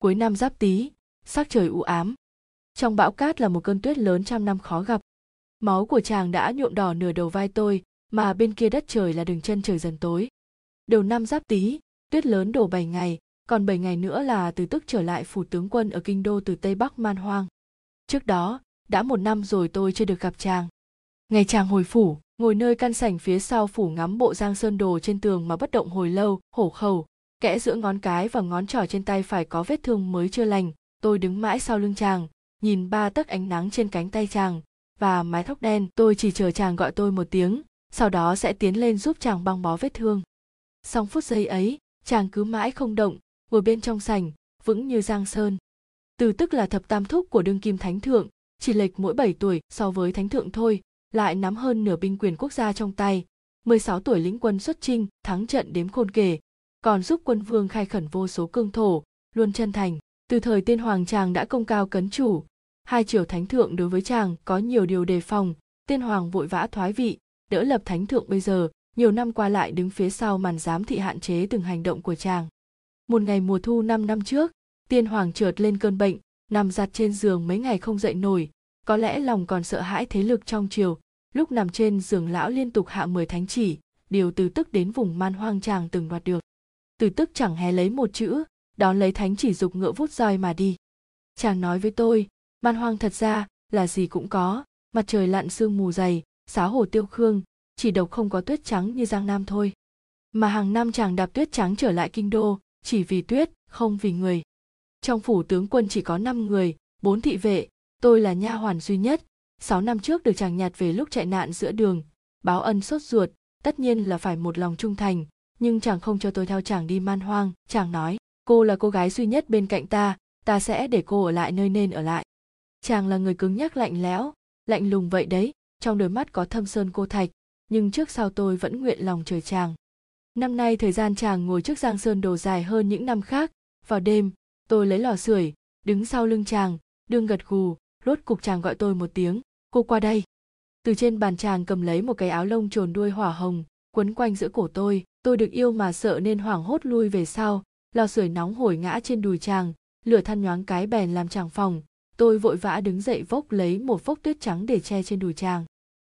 cuối năm giáp tý, sắc trời u ám. Trong bão cát là một cơn tuyết lớn trăm năm khó gặp. Máu của chàng đã nhuộm đỏ nửa đầu vai tôi, mà bên kia đất trời là đường chân trời dần tối. Đầu năm giáp tý, tuyết lớn đổ bảy ngày, còn bảy ngày nữa là từ tức trở lại phủ tướng quân ở kinh đô từ tây bắc man hoang. Trước đó, đã một năm rồi tôi chưa được gặp chàng. Ngày chàng hồi phủ, ngồi nơi căn sảnh phía sau phủ ngắm bộ giang sơn đồ trên tường mà bất động hồi lâu, hổ khẩu kẽ giữa ngón cái và ngón trỏ trên tay phải có vết thương mới chưa lành, tôi đứng mãi sau lưng chàng, nhìn ba tấc ánh nắng trên cánh tay chàng, và mái tóc đen, tôi chỉ chờ chàng gọi tôi một tiếng, sau đó sẽ tiến lên giúp chàng băng bó vết thương. Xong phút giây ấy, chàng cứ mãi không động, ngồi bên trong sảnh, vững như giang sơn. Từ tức là thập tam thúc của đương kim thánh thượng, chỉ lệch mỗi 7 tuổi so với thánh thượng thôi, lại nắm hơn nửa binh quyền quốc gia trong tay. 16 tuổi lĩnh quân xuất chinh, thắng trận đếm khôn kể còn giúp quân vương khai khẩn vô số cương thổ, luôn chân thành. Từ thời tiên hoàng chàng đã công cao cấn chủ, hai triều thánh thượng đối với chàng có nhiều điều đề phòng. Tiên hoàng vội vã thoái vị, đỡ lập thánh thượng bây giờ, nhiều năm qua lại đứng phía sau màn giám thị hạn chế từng hành động của chàng. Một ngày mùa thu năm năm trước, tiên hoàng trượt lên cơn bệnh, nằm giặt trên giường mấy ngày không dậy nổi. Có lẽ lòng còn sợ hãi thế lực trong triều, lúc nằm trên giường lão liên tục hạ mười thánh chỉ, điều từ tức đến vùng man hoang chàng từng đoạt được từ tức chẳng hé lấy một chữ, đón lấy thánh chỉ dục ngựa vút roi mà đi. Chàng nói với tôi man hoang thật ra là gì cũng có, mặt trời lặn sương mù dày, xá hồ tiêu khương, chỉ độc không có tuyết trắng như giang nam thôi. Mà hàng năm chàng đạp tuyết trắng trở lại kinh đô, chỉ vì tuyết, không vì người. Trong phủ tướng quân chỉ có 5 người, bốn thị vệ, tôi là nha hoàn duy nhất. Sáu năm trước được chàng nhặt về lúc chạy nạn giữa đường, báo ân sốt ruột, tất nhiên là phải một lòng trung thành nhưng chàng không cho tôi theo chàng đi man hoang, chàng nói, cô là cô gái duy nhất bên cạnh ta ta sẽ để cô ở lại nơi nên ở lại. Chàng là người cứng nhắc lạnh lẽo, lạnh lùng vậy đấy, trong đôi mắt có thâm sơn cô thạch, nhưng trước sau tôi vẫn nguyện lòng trời chàng. Năm nay thời gian chàng ngồi trước giang sơn đồ dài hơn những năm khác, vào đêm, tôi lấy lò sưởi, đứng sau lưng chàng, đương gật gù, rốt cục chàng gọi tôi một tiếng, cô qua đây. Từ trên bàn chàng cầm lấy một cái áo lông trồn đuôi hỏa hồng quấn quanh giữa cổ tôi tôi được yêu mà sợ nên hoảng hốt lui về sau. Lò sưởi nóng hổi ngã trên đùi chàng, lửa than nhoáng cái bèn làm chàng phòng. Tôi vội vã đứng dậy vốc lấy một phốc tuyết trắng để che trên đùi chàng.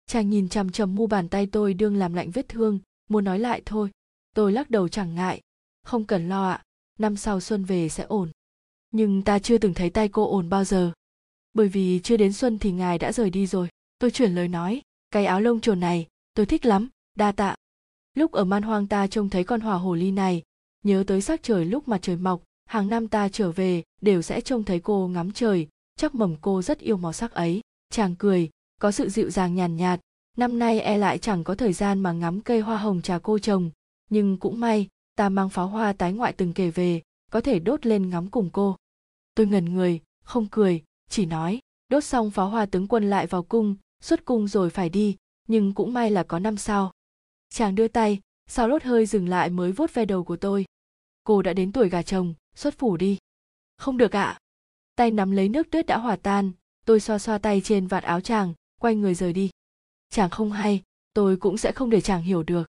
Chàng nhìn chằm chằm mu bàn tay tôi đương làm lạnh vết thương, muốn nói lại thôi. Tôi lắc đầu chẳng ngại. Không cần lo ạ, năm sau xuân về sẽ ổn. Nhưng ta chưa từng thấy tay cô ổn bao giờ. Bởi vì chưa đến xuân thì ngài đã rời đi rồi. Tôi chuyển lời nói, cái áo lông trồn này, tôi thích lắm, đa tạ lúc ở man hoang ta trông thấy con hỏa hồ ly này. Nhớ tới sắc trời lúc mặt trời mọc hàng năm ta trở về đều sẽ trông thấy cô ngắm trời. Chắc mầm cô rất yêu màu sắc ấy. Chàng cười có sự dịu dàng nhàn nhạt, nhạt năm nay e lại chẳng có thời gian mà ngắm cây hoa hồng trà cô trồng. Nhưng cũng may ta mang pháo hoa tái ngoại từng kể về có thể đốt lên ngắm cùng cô. Tôi ngần người không cười chỉ nói đốt xong pháo hoa tướng quân lại vào cung xuất cung rồi phải đi nhưng cũng may là có năm sau chàng đưa tay sao lốt hơi dừng lại mới vuốt ve đầu của tôi. Cô đã đến tuổi gà chồng, xuất phủ đi. Không được ạ. Tay nắm lấy nước tuyết đã hòa tan, tôi xoa xoa tay trên vạt áo chàng, quay người rời đi. Chàng không hay, tôi cũng sẽ không để chàng hiểu được.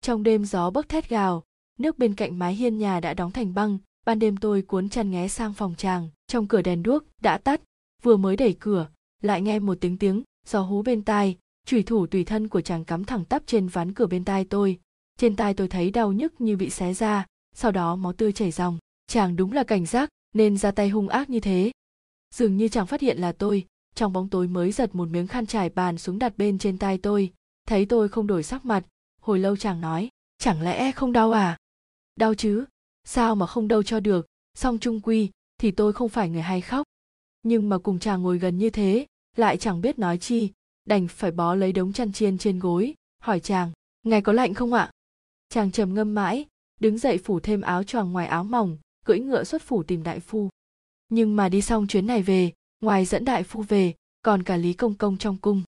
Trong đêm gió bấc thét gào, nước bên cạnh mái hiên nhà đã đóng thành băng, ban đêm tôi cuốn chăn nghé sang phòng chàng, trong cửa đèn đuốc đã tắt, vừa mới đẩy cửa, lại nghe một tiếng tiếng, gió hú bên tai chủy thủ tùy thân của chàng cắm thẳng tắp trên ván cửa bên tai tôi. Trên tai tôi thấy đau nhức như bị xé ra, sau đó máu tươi chảy ròng chàng đúng là cảnh giác, nên ra tay hung ác như thế. Dường như chàng phát hiện là tôi. Trong bóng tối mới giật một miếng khăn trải bàn xuống đặt bên trên tai tôi. Thấy tôi không đổi sắc mặt, hồi lâu chàng nói, chẳng lẽ không đau à? Đau chứ, sao mà không đâu cho được? Song trung quy, thì tôi không phải người hay khóc. Nhưng mà cùng chàng ngồi gần như thế, lại chẳng biết nói chi đành phải bó lấy đống chăn chiên trên gối, hỏi chàng ngài có lạnh không ạ? Chàng trầm ngâm mãi, đứng dậy phủ thêm áo choàng ngoài áo mỏng, cưỡi ngựa xuất phủ tìm đại phu. Nhưng mà đi xong chuyến này về, ngoài dẫn đại phu về, còn cả lý công công trong cung.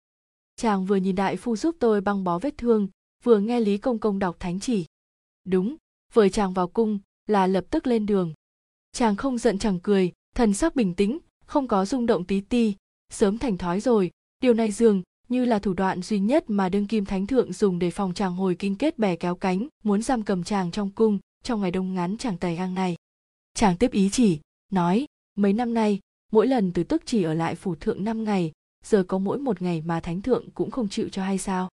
Chàng vừa nhìn đại phu giúp tôi băng bó vết thương, vừa nghe lý công công đọc thánh chỉ. Đúng, vừa chàng vào cung, là lập tức lên đường. Chàng không giận chẳng cười, thần sắc bình tĩnh, không có rung động tí ti, sớm thành thói rồi, điều này dường như là thủ đoạn duy nhất mà đương kim thánh thượng dùng để phòng chàng hồi kinh kết bè kéo cánh, muốn giam cầm chàng trong cung trong ngày đông ngắn chàng tày gang này. Chàng tiếp ý chỉ, nói, mấy năm nay, mỗi lần từ tức chỉ ở lại phủ thượng năm ngày, giờ có mỗi một ngày mà thánh thượng cũng không chịu cho hay sao?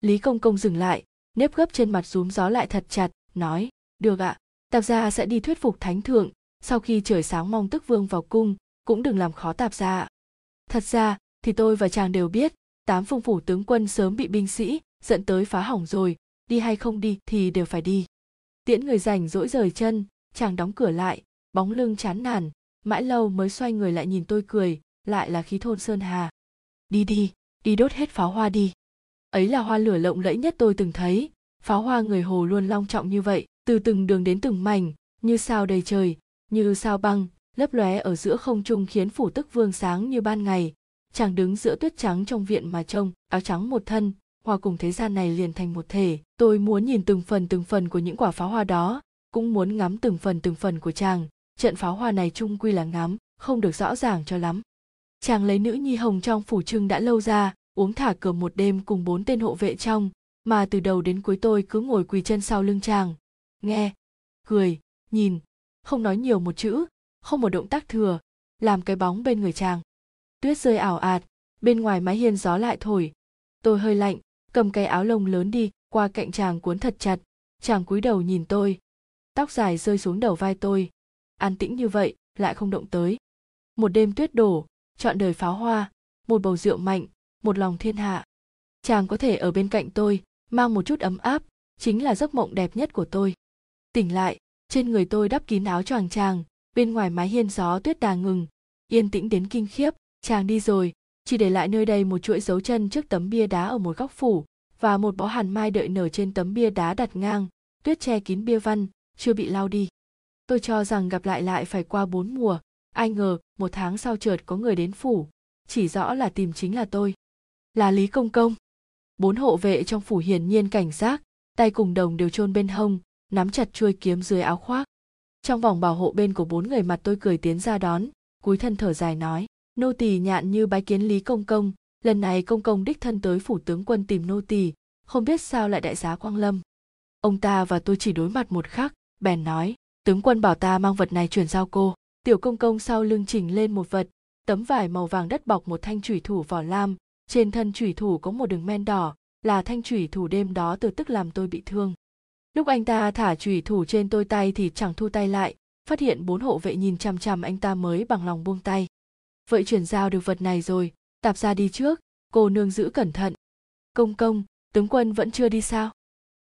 Lý công công dừng lại, nếp gấp trên mặt rúm gió lại thật chặt, nói, được ạ, tạp gia sẽ đi thuyết phục thánh thượng, sau khi trời sáng mong tức vương vào cung, cũng đừng làm khó tạp gia thật ra, thì tôi và chàng đều biết tám phương phủ tướng quân sớm bị binh sĩ dẫn tới phá hỏng rồi, đi hay không đi thì đều phải đi. Tiễn người rảnh rỗi rời chân, chàng đóng cửa lại, bóng lưng chán nản, mãi lâu mới xoay người lại nhìn tôi cười, lại là khí thôn sơn hà. Đi đi đi đốt hết pháo hoa đi. Ấy là hoa lửa lộng lẫy nhất tôi từng thấy, pháo hoa người hồ luôn long trọng như vậy, từ từng đường đến từng mảnh, như sao đầy trời, như sao băng, lấp lóe ở giữa không trung khiến phủ tức vương sáng như ban ngày chàng đứng giữa tuyết trắng trong viện mà trông, áo trắng một thân hòa cùng thế gian này liền thành một thể. Tôi muốn nhìn từng phần từng phần của những quả pháo hoa đó, cũng muốn ngắm từng phần từng phần của chàng. Trận pháo hoa này chung quy là ngắm, không được rõ ràng cho lắm. Chàng lấy nữ nhi hồng trong phủ trưng đã lâu ra, uống thả cờ một đêm cùng bốn tên hộ vệ trong, mà từ đầu đến cuối tôi cứ ngồi quỳ chân sau lưng chàng. Nghe, cười, nhìn, không nói nhiều một chữ, không một động tác thừa, làm cái bóng bên người chàng tuyết rơi ảo ạt, bên ngoài mái hiên gió lại thổi. Tôi hơi lạnh, cầm cái áo lông lớn đi, qua cạnh chàng cuốn thật chặt. Chàng cúi đầu nhìn tôi. Tóc dài rơi xuống đầu vai tôi. An tĩnh như vậy, lại không động tới. Một đêm tuyết đổ, chọn đời pháo hoa, một bầu rượu mạnh, một lòng thiên hạ. Chàng có thể ở bên cạnh tôi, mang một chút ấm áp, chính là giấc mộng đẹp nhất của tôi. Tỉnh lại, trên người tôi đắp kín áo choàng chàng, bên ngoài mái hiên gió tuyết đà ngừng, yên tĩnh đến kinh khiếp chàng đi rồi, chỉ để lại nơi đây một chuỗi dấu chân trước tấm bia đá ở một góc phủ và một bó hàn mai đợi nở trên tấm bia đá đặt ngang, tuyết che kín bia văn, chưa bị lao đi. Tôi cho rằng gặp lại lại phải qua bốn mùa, ai ngờ một tháng sau chợt có người đến phủ, chỉ rõ là tìm chính là tôi. Là lý công công. Bốn hộ vệ trong phủ hiển nhiên cảnh giác, tay cùng đồng đều chôn bên hông, nắm chặt chuôi kiếm dưới áo khoác. Trong vòng bảo hộ bên của bốn người mặt tôi cười tiến ra đón, cúi thân thở dài nói nô tỳ nhạn như bái kiến lý công công. Lần này công công đích thân tới phủ tướng quân tìm nô tỳ. Không biết sao lại đại giá quang lâm. Ông ta và tôi chỉ đối mặt một khắc, bèn nói, tướng quân bảo ta mang vật này chuyển giao cô. Tiểu công công sau lưng chỉnh lên một vật, tấm vải màu vàng đất bọc một thanh thủy thủ vỏ lam. Trên thân thủy thủ có một đường men đỏ, là thanh thủy thủ đêm đó từ tức làm tôi bị thương. Lúc anh ta thả thủy thủ trên tôi tay thì chẳng thu tay lại, phát hiện bốn hộ vệ nhìn chằm chằm anh ta mới bằng lòng buông tay vậy chuyển giao được vật này rồi, tạp ra đi trước, cô nương giữ cẩn thận. Công công, tướng quân vẫn chưa đi sao?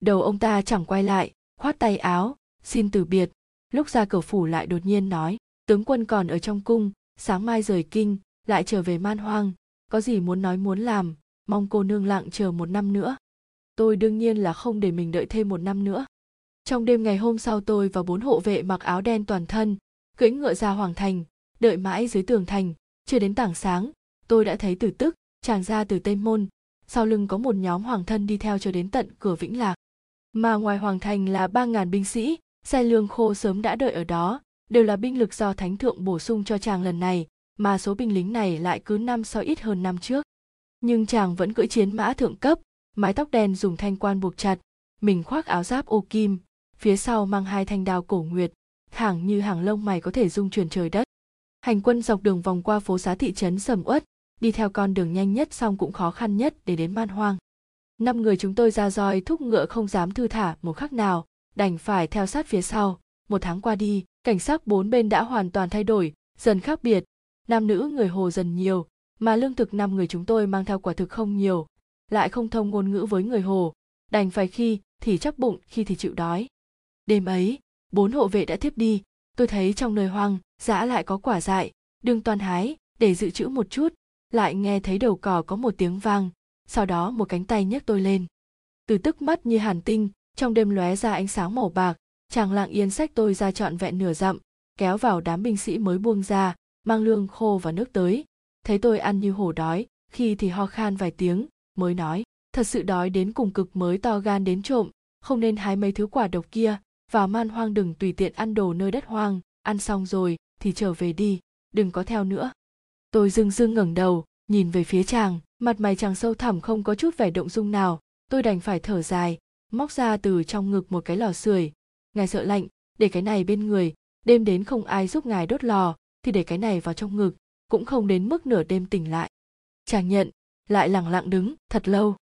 Đầu ông ta chẳng quay lại, khoát tay áo, xin từ biệt. Lúc ra cửa phủ lại đột nhiên nói, tướng quân còn ở trong cung, sáng mai rời kinh, lại trở về man hoang. Có gì muốn nói muốn làm, mong cô nương lặng chờ một năm nữa. Tôi đương nhiên là không để mình đợi thêm một năm nữa. Trong đêm ngày hôm sau tôi và bốn hộ vệ mặc áo đen toàn thân, cưỡi ngựa ra hoàng thành, đợi mãi dưới tường thành chưa đến tảng sáng, tôi đã thấy tử tức, tràn ra từ tây môn. Sau lưng có một nhóm hoàng thân đi theo cho đến tận cửa vĩnh lạc. Mà ngoài hoàng thành là ba ngàn binh sĩ xe lương khô sớm đã đợi ở đó. Đều là binh lực do thánh thượng bổ sung cho chàng lần này, mà số binh lính này lại cứ năm sau ít hơn năm trước. Nhưng chàng vẫn cưỡi chiến mã thượng cấp, mái tóc đen dùng thanh quan buộc chặt, mình khoác áo giáp ô kim, phía sau mang hai thanh đao cổ nguyệt, thẳng như hàng lông mày có thể dung chuyển trời đất hành quân dọc đường vòng qua phố xá thị trấn sầm uất, đi theo con đường nhanh nhất xong cũng khó khăn nhất để đến man hoang. Năm người chúng tôi ra roi thúc ngựa không dám thư thả một khắc nào, đành phải theo sát phía sau. Một tháng qua đi, cảnh sắc bốn bên đã hoàn toàn thay đổi, dần khác biệt. Nam nữ người hồ dần nhiều, mà lương thực năm người chúng tôi mang theo quả thực không nhiều, lại không thông ngôn ngữ với người hồ. Đành phải khi thì chắc bụng, khi thì chịu đói. Đêm ấy, bốn hộ vệ đã thiếp đi tôi thấy trong nơi hoang dã lại có quả dại, đương toàn hái, để dự trữ một chút, lại nghe thấy đầu cỏ có một tiếng vang, sau đó một cánh tay nhấc tôi lên. Từ tức mắt như hàn tinh, trong đêm lóe ra ánh sáng màu bạc, chàng lặng yên sách tôi ra trọn vẹn nửa dặm, kéo vào đám binh sĩ mới buông ra, mang lương khô và nước tới. Thấy tôi ăn như hổ đói, khi thì ho khan vài tiếng, mới nói, thật sự đói đến cùng cực mới to gan đến trộm, không nên hái mấy thứ quả độc kia và man hoang đừng tùy tiện ăn đồ nơi đất hoang, ăn xong rồi thì trở về đi, đừng có theo nữa. Tôi dưng dưng ngẩng đầu, nhìn về phía chàng, mặt mày chàng sâu thẳm không có chút vẻ động dung nào, tôi đành phải thở dài, móc ra từ trong ngực một cái lò sưởi. Ngài sợ lạnh, để cái này bên người, đêm đến không ai giúp ngài đốt lò, thì để cái này vào trong ngực, cũng không đến mức nửa đêm tỉnh lại. Chàng nhận, lại lẳng lặng đứng, thật lâu.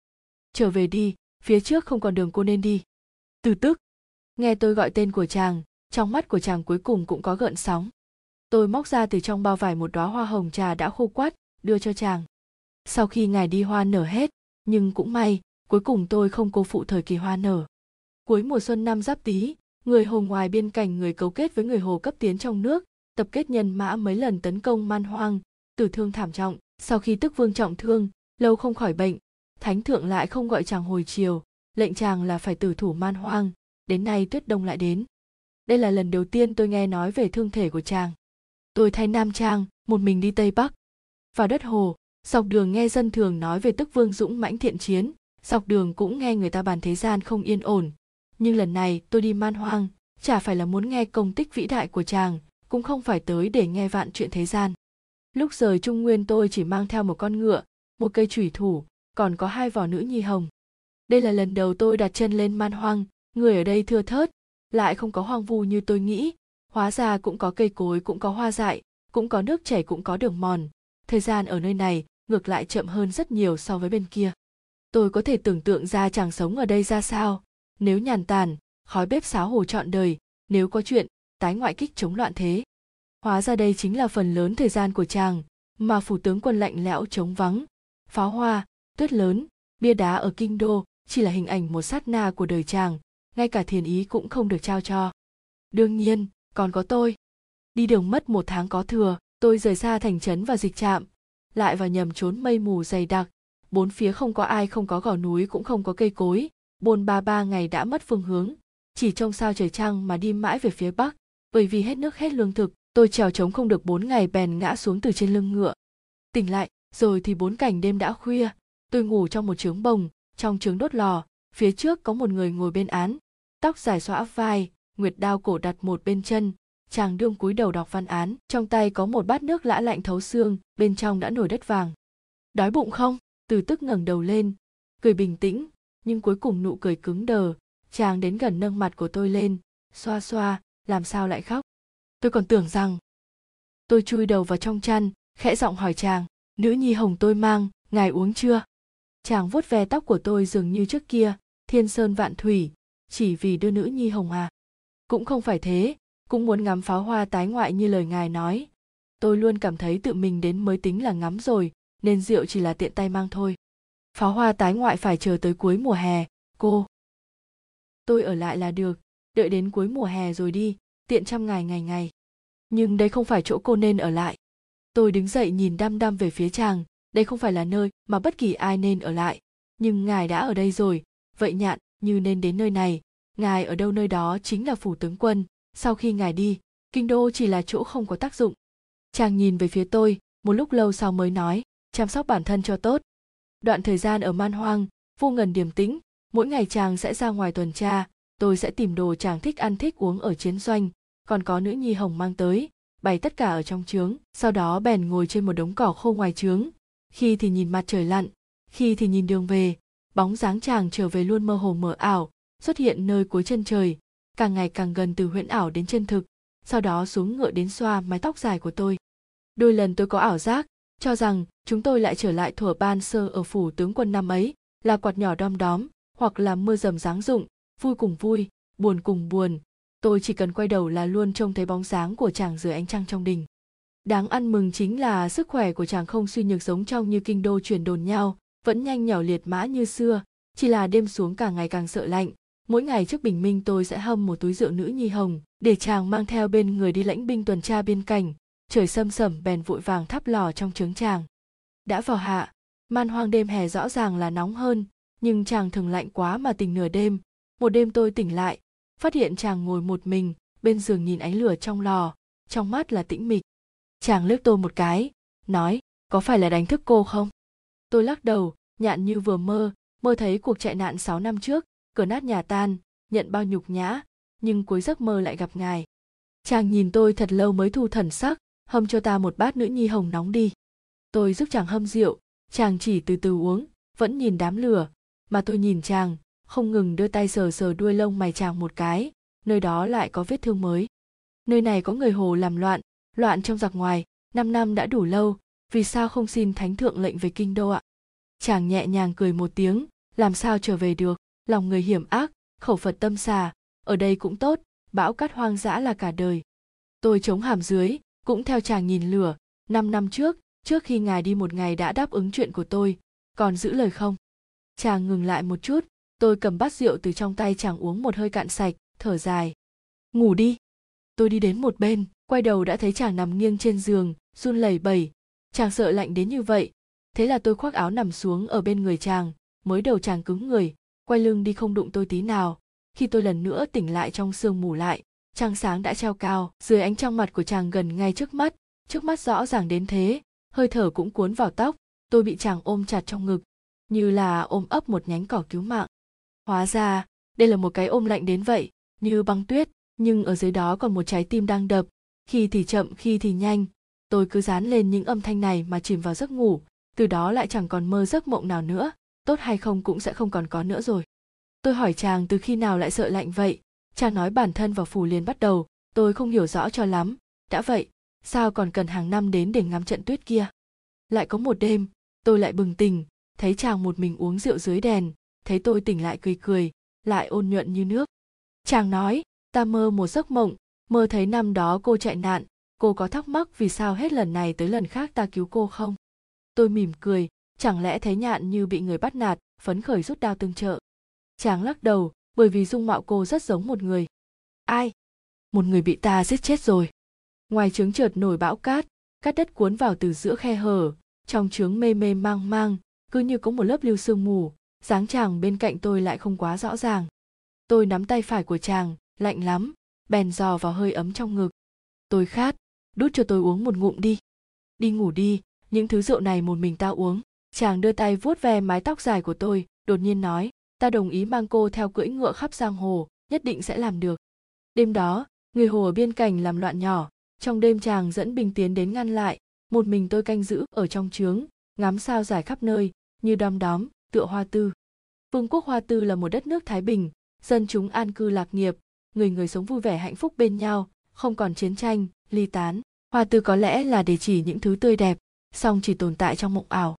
Trở về đi, phía trước không còn đường cô nên đi. Từ tức nghe tôi gọi tên của chàng, trong mắt của chàng cuối cùng cũng có gợn sóng. Tôi móc ra từ trong bao vải một đóa hoa hồng trà đã khô quắt, đưa cho chàng. Sau khi ngài đi hoa nở hết, nhưng cũng may, cuối cùng tôi không cô phụ thời kỳ hoa nở. Cuối mùa xuân năm giáp tý, người hồ ngoài biên cảnh người cấu kết với người hồ cấp tiến trong nước, tập kết nhân mã mấy lần tấn công man hoang, tử thương thảm trọng. Sau khi tức vương trọng thương, lâu không khỏi bệnh, thánh thượng lại không gọi chàng hồi chiều, lệnh chàng là phải tử thủ man hoang đến nay tuyết đông lại đến. Đây là lần đầu tiên tôi nghe nói về thương thể của chàng. Tôi thay nam trang, một mình đi tây bắc. Vào đất hồ, dọc đường nghe dân thường nói về tức vương dũng mãnh thiện chiến, dọc đường cũng nghe người ta bàn thế gian không yên ổn. Nhưng lần này tôi đi man hoang, chả phải là muốn nghe công tích vĩ đại của chàng, cũng không phải tới để nghe vạn chuyện thế gian. Lúc rời trung nguyên tôi chỉ mang theo một con ngựa, một cây thủy thủ, còn có hai vỏ nữ nhi hồng. Đây là lần đầu tôi đặt chân lên man hoang người ở đây thưa thớt, lại không có hoang vu như tôi nghĩ. Hóa ra cũng có cây cối, cũng có hoa dại, cũng có nước chảy, cũng có đường mòn. Thời gian ở nơi này ngược lại chậm hơn rất nhiều so với bên kia. Tôi có thể tưởng tượng ra chàng sống ở đây ra sao. Nếu nhàn tàn, khói bếp xáo hồ trọn đời, nếu có chuyện, tái ngoại kích chống loạn thế. Hóa ra đây chính là phần lớn thời gian của chàng, mà phủ tướng quân lạnh lẽo trống vắng. Pháo hoa, tuyết lớn, bia đá ở kinh đô chỉ là hình ảnh một sát na của đời chàng ngay cả thiền ý cũng không được trao cho. Đương nhiên, còn có tôi. Đi đường mất một tháng có thừa, tôi rời xa thành trấn và dịch trạm, lại vào nhầm trốn mây mù dày đặc. Bốn phía không có ai, không có gò núi, cũng không có cây cối. Bôn ba ba ngày đã mất phương hướng. Chỉ trông sao trời trăng mà đi mãi về phía bắc. Bởi vì hết nước hết lương thực, tôi trèo trống không được bốn ngày bèn ngã xuống từ trên lưng ngựa. Tỉnh lại, rồi thì bốn cảnh đêm đã khuya. Tôi ngủ trong một trướng bồng, trong trướng đốt lò phía trước có một người ngồi bên án, tóc dài xõa vai, nguyệt đao cổ đặt một bên chân. Chàng đương cúi đầu đọc văn án, trong tay có một bát nước lã lạnh thấu xương, bên trong đã nổi đất vàng. Đói bụng không? Từ tức ngẩng đầu lên. Cười bình tĩnh, nhưng cuối cùng nụ cười cứng đờ. Chàng đến gần nâng mặt của tôi lên, xoa xoa, làm sao lại khóc? Tôi còn tưởng rằng tôi chui đầu vào trong chăn, khẽ giọng hỏi chàng, nữ nhi hồng tôi mang, ngài uống chưa? Chàng vuốt ve tóc của tôi dường như trước kia thiên sơn vạn thủy, chỉ vì đưa nữ nhi hồng à. Cũng không phải thế, cũng muốn ngắm pháo hoa tái ngoại như lời ngài nói. Tôi luôn cảm thấy tự mình đến mới tính là ngắm rồi, nên rượu chỉ là tiện tay mang thôi. Pháo hoa tái ngoại phải chờ tới cuối mùa hè, cô. Tôi ở lại là được, đợi đến cuối mùa hè rồi đi, tiện trăm ngày ngày ngày. Nhưng đây không phải chỗ cô nên ở lại. Tôi đứng dậy nhìn đăm đăm về phía chàng, đây không phải là nơi mà bất kỳ ai nên ở lại. Nhưng ngài đã ở đây rồi vậy nhạn, như nên đến nơi này. Ngài ở đâu nơi đó chính là phủ tướng quân. Sau khi ngài đi, kinh đô chỉ là chỗ không có tác dụng. Chàng nhìn về phía tôi, một lúc lâu sau mới nói, chăm sóc bản thân cho tốt. Đoạn thời gian ở man hoang, vô ngần điềm tĩnh, mỗi ngày chàng sẽ ra ngoài tuần tra, tôi sẽ tìm đồ chàng thích ăn thích uống ở chiến doanh. Còn có nữ nhi hồng mang tới, bày tất cả ở trong trướng, sau đó bèn ngồi trên một đống cỏ khô ngoài trướng. Khi thì nhìn mặt trời lặn, khi thì nhìn đường về bóng dáng chàng trở về luôn mơ hồ mờ ảo, xuất hiện nơi cuối chân trời, càng ngày càng gần từ huyễn ảo đến chân thực, sau đó xuống ngựa đến xoa mái tóc dài của tôi. Đôi lần tôi có ảo giác, cho rằng chúng tôi lại trở lại thuở ban sơ ở phủ tướng quân năm ấy, là quạt nhỏ đom đóm, hoặc là mưa rầm ráng rụng, vui cùng vui, buồn cùng buồn. Tôi chỉ cần quay đầu là luôn trông thấy bóng dáng của chàng dưới ánh trăng trong đình. Đáng ăn mừng chính là sức khỏe của chàng không suy nhược giống trong như kinh đô truyền đồn nhau vẫn nhanh nhỏ liệt mã như xưa, chỉ là đêm xuống càng ngày càng sợ lạnh. Mỗi ngày trước bình minh tôi sẽ hâm một túi rượu nữ nhi hồng, để chàng mang theo bên người đi lãnh binh tuần tra biên cảnh trời sâm sẩm, bèn vội vàng thắp lò trong trướng chàng. Đã vào hạ, man hoang đêm hè rõ ràng là nóng hơn, nhưng chàng thường lạnh quá mà tỉnh nửa đêm. Một đêm tôi tỉnh lại, phát hiện chàng ngồi một mình, bên giường nhìn ánh lửa trong lò, trong mắt là tĩnh mịch. Chàng liếc tôi một cái, nói, có phải là đánh thức cô không? Tôi lắc đầu, nhạn như vừa mơ mơ thấy cuộc chạy nạn sáu năm trước, cửa nát nhà tan, nhận bao nhục nhã, nhưng cuối giấc mơ lại gặp ngài. Chàng nhìn tôi thật lâu mới thu thần sắc, hâm cho ta một bát nữ nhi hồng nóng đi. Tôi giúp chàng hâm rượu, chàng chỉ từ từ uống, vẫn nhìn đám lửa, mà tôi nhìn chàng, không ngừng đưa tay sờ sờ đuôi lông mày chàng một cái, nơi đó lại có vết thương mới. Nơi này có người hồ làm loạn loạn trong giặc ngoài, năm năm đã đủ lâu vì sao không xin thánh thượng lệnh về kinh đô ạ? Chàng nhẹ nhàng cười một tiếng, làm sao trở về được? Lòng người hiểm ác, khẩu phật tâm xà, ở đây cũng tốt, bão cát hoang dã là cả đời. Tôi chống hàm dưới, cũng theo chàng nhìn lửa. Năm năm trước trước khi ngài đi một ngày đã đáp ứng chuyện của tôi, còn giữ lời không? Chàng ngừng lại một chút, tôi cầm bát rượu từ trong tay chàng uống một hơi cạn sạch, thở dài. Ngủ đi. Tôi đi đến một bên, quay đầu đã thấy chàng nằm nghiêng trên giường, run lẩy bẩy chàng sợ lạnh đến như vậy. Thế là tôi khoác áo nằm xuống ở bên người chàng, mới đầu chàng cứng người, quay lưng đi không đụng tôi tí nào. Khi tôi lần nữa tỉnh lại trong sương mù lại, trăng sáng đã treo cao, dưới ánh trong mặt của chàng gần ngay trước mắt trước mắt rõ ràng đến thế, hơi thở cũng cuốn vào tóc, tôi bị chàng ôm chặt trong ngực, như là ôm ấp một nhánh cỏ cứu mạng. Hóa ra, đây là một cái ôm lạnh đến vậy, như băng tuyết, nhưng ở dưới đó còn một trái tim đang đập, khi thì chậm, khi thì nhanh tôi cứ dán lên những âm thanh này mà chìm vào giấc ngủ, từ đó lại chẳng còn mơ giấc mộng nào nữa, tốt hay không cũng sẽ không còn có nữa rồi. Tôi hỏi chàng từ khi nào lại sợ lạnh vậy? Chàng nói bản thân vào phủ liền bắt đầu, tôi không hiểu rõ cho lắm. Đã vậy, sao còn cần hàng năm đến để ngắm trận tuyết kia? Lại có một đêm, tôi lại bừng tỉnh, thấy chàng một mình uống rượu dưới đèn, thấy tôi tỉnh lại cười cười, lại ôn nhuận như nước. Chàng nói, ta mơ một giấc mộng, mơ thấy năm đó cô chạy nạn cô có thắc mắc vì sao hết lần này tới lần khác ta cứu cô không? Tôi mỉm cười, chẳng lẽ thấy nhạn như bị người bắt nạt, phấn khởi rút đao tương trợ? Chàng lắc đầu, bởi vì dung mạo cô rất giống một người. Ai? Một người bị ta giết chết rồi. Ngoài trướng trượt nổi bão cát cát đất cuốn vào từ giữa khe hở, trong trướng mê mê mang mang, cứ như có một lớp lưu sương mù, dáng chàng bên cạnh tôi lại không quá rõ ràng. Tôi nắm tay phải của chàng, lạnh lắm, bèn dò vào hơi ấm trong ngực. Tôi khát đút cho tôi uống một ngụm đi. Đi ngủ đi, những thứ rượu này một mình tao uống. Chàng đưa tay vuốt ve mái tóc dài của tôi, đột nhiên nói, ta đồng ý mang cô theo cưỡi ngựa khắp giang hồ, nhất định sẽ làm được. Đêm đó, người hồ ở biên cảnh làm loạn nhỏ. Trong đêm chàng dẫn bình tiến đến ngăn lại, một mình tôi canh giữ ở trong trướng, ngắm sao dài khắp nơi, như đom đóm, tựa hoa tư. Vương quốc hoa tư là một đất nước thái bình, dân chúng an cư lạc nghiệp, người người sống vui vẻ hạnh phúc bên nhau, không còn chiến tranh, ly tán hoa tư có lẽ là để chỉ những thứ tươi đẹp, song chỉ tồn tại trong mộng ảo.